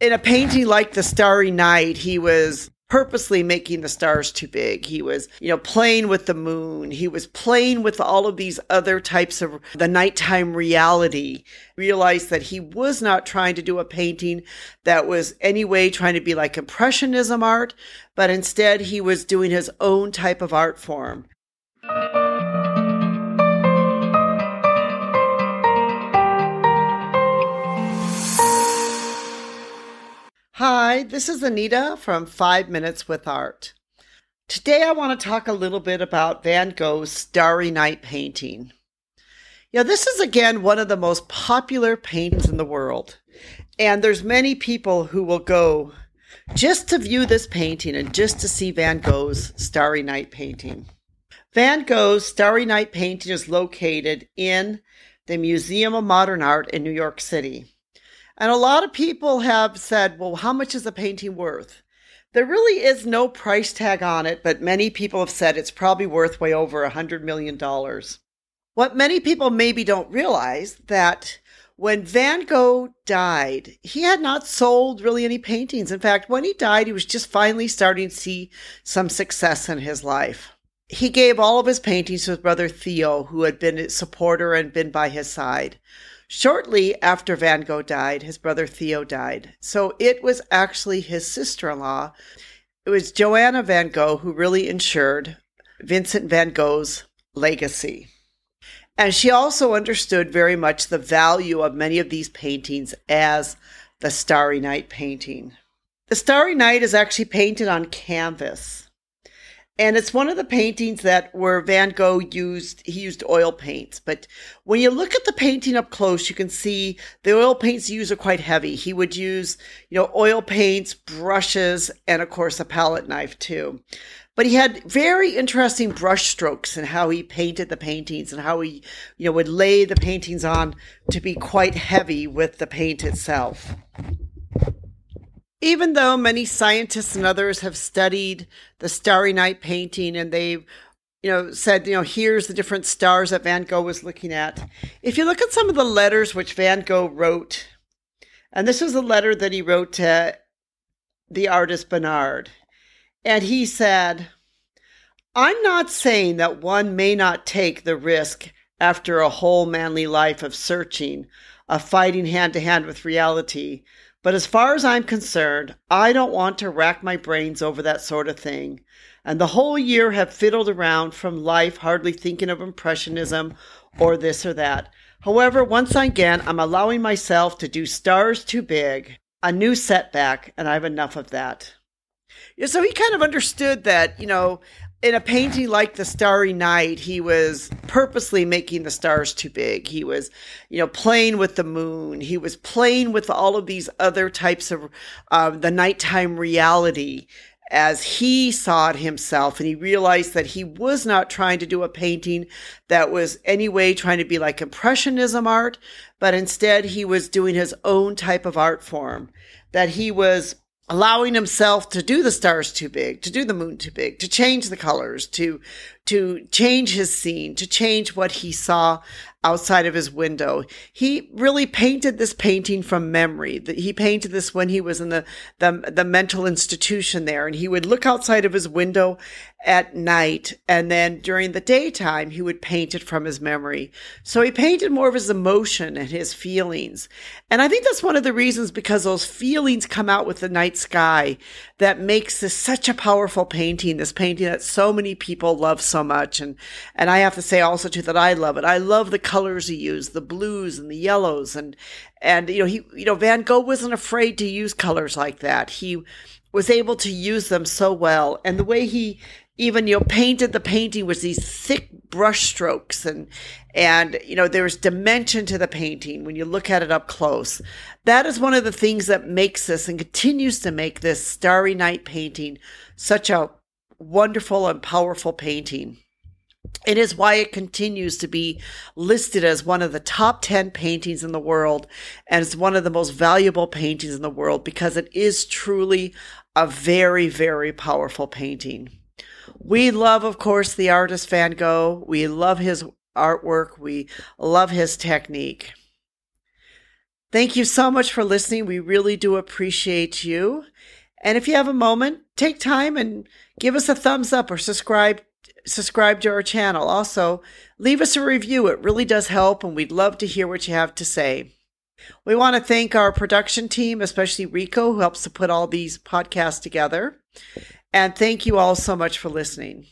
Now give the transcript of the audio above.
in a painting like The Starry Night, he was purposely making the stars too big. He was, you know, playing with the moon. He was playing with all of these other types of the nighttime reality. Realized that he was not trying to do a painting that was anyway trying to be like impressionism art, but instead he was doing his own type of art form. Hi, this is Anita from Five Minutes with Art. Today I want to talk a little bit about Van Gogh's Starry Night painting. Yeah, this is again one of the most popular paintings in the world. And there's many people who will go just to view this painting and just to see Van Gogh's Starry Night painting. Van Gogh's Starry Night painting is located in the Museum of Modern Art in New York City. And a lot of people have said, well, how much is a painting worth? There really is no price tag on it, but many people have said it's probably worth way over a $100 million. What many people maybe don't realize that when Van Gogh died, he had not sold really any paintings. In fact, when he died, he was just finally starting to see some success in his life. He gave all of his paintings to his brother Theo, who had been a supporter and been by his side. Shortly after Van Gogh died, his brother Theo died. So it was actually his sister in law. It was Johanna Van Gogh who really ensured Vincent van Gogh's legacy. And she also understood very much the value of many of these paintings as the Starry Night painting. The Starry Night is actually painted on canvas. And it's one of the paintings that where Van Gogh used he used oil paints. But when you look at the painting up close, you can see the oil paints he used are quite heavy. He would use, you know, oil paints, brushes, and of course a palette knife too. But he had very interesting brush strokes and how he painted the paintings and how he, you know, would lay the paintings on to be quite heavy with the paint itself. Even though many scientists and others have studied the Starry Night painting and they've you know, said, you know, here's the different stars that Van Gogh was looking at. If you look at some of the letters which Van Gogh wrote, and this was a letter that he wrote to the artist Bernard, and he said, I'm not saying that one may not take the risk after a whole manly life of searching, of fighting hand to hand with reality, but as far as I'm concerned, I don't want to rack my brains over that sort of thing. And the whole year have fiddled around from life, hardly thinking of impressionism or this or that. However, once again, I'm allowing myself to do stars too big, a new setback, and I've enough of that. Yeah, So he kind of understood that, you know, in a painting like the starry night he was purposely making the stars too big. He was you know playing with the moon. He was playing with all of these other types of uh, the nighttime reality as he saw it himself. And he realized that he was not trying to do a painting that was anyway trying to be like impressionism art but instead he was doing his own type of art form that he was allowing himself to do the stars too big, to do the moon too big, to change the colors, to to change his scene, to change what he saw outside of his window. He really painted this painting from memory. He painted this when he was in the, the, the mental institution there, and he would look outside of his window at night, and then during the daytime, he would paint it from his memory. So he painted more of his emotion and his feelings. And I think that's one of the reasons because those feelings come out with the night sky that makes this such a powerful painting, this painting that so many people love so much. And, and I have to say also too that I love it. I love the colors he used, the blues and the yellows. And, and, you know, he, you know, Van Gogh wasn't afraid to use colors like that. He was able to use them so well. And the way he, even you know painted the painting with these thick brush strokes and and you know there's dimension to the painting when you look at it up close that is one of the things that makes this and continues to make this starry night painting such a wonderful and powerful painting. It is why it continues to be listed as one of the top 10 paintings in the world and it's one of the most valuable paintings in the world because it is truly a very, very powerful painting. We love, of course, the artist Van Gogh. We love his artwork. We love his technique. Thank you so much for listening. We really do appreciate you. And if you have a moment, take time and give us a thumbs up or subscribe subscribe to our channel. Also, leave us a review. It really does help and we'd love to hear what you have to say. We want to thank our production team, especially Rico, who helps to put all these podcasts together. And thank you all so much for listening.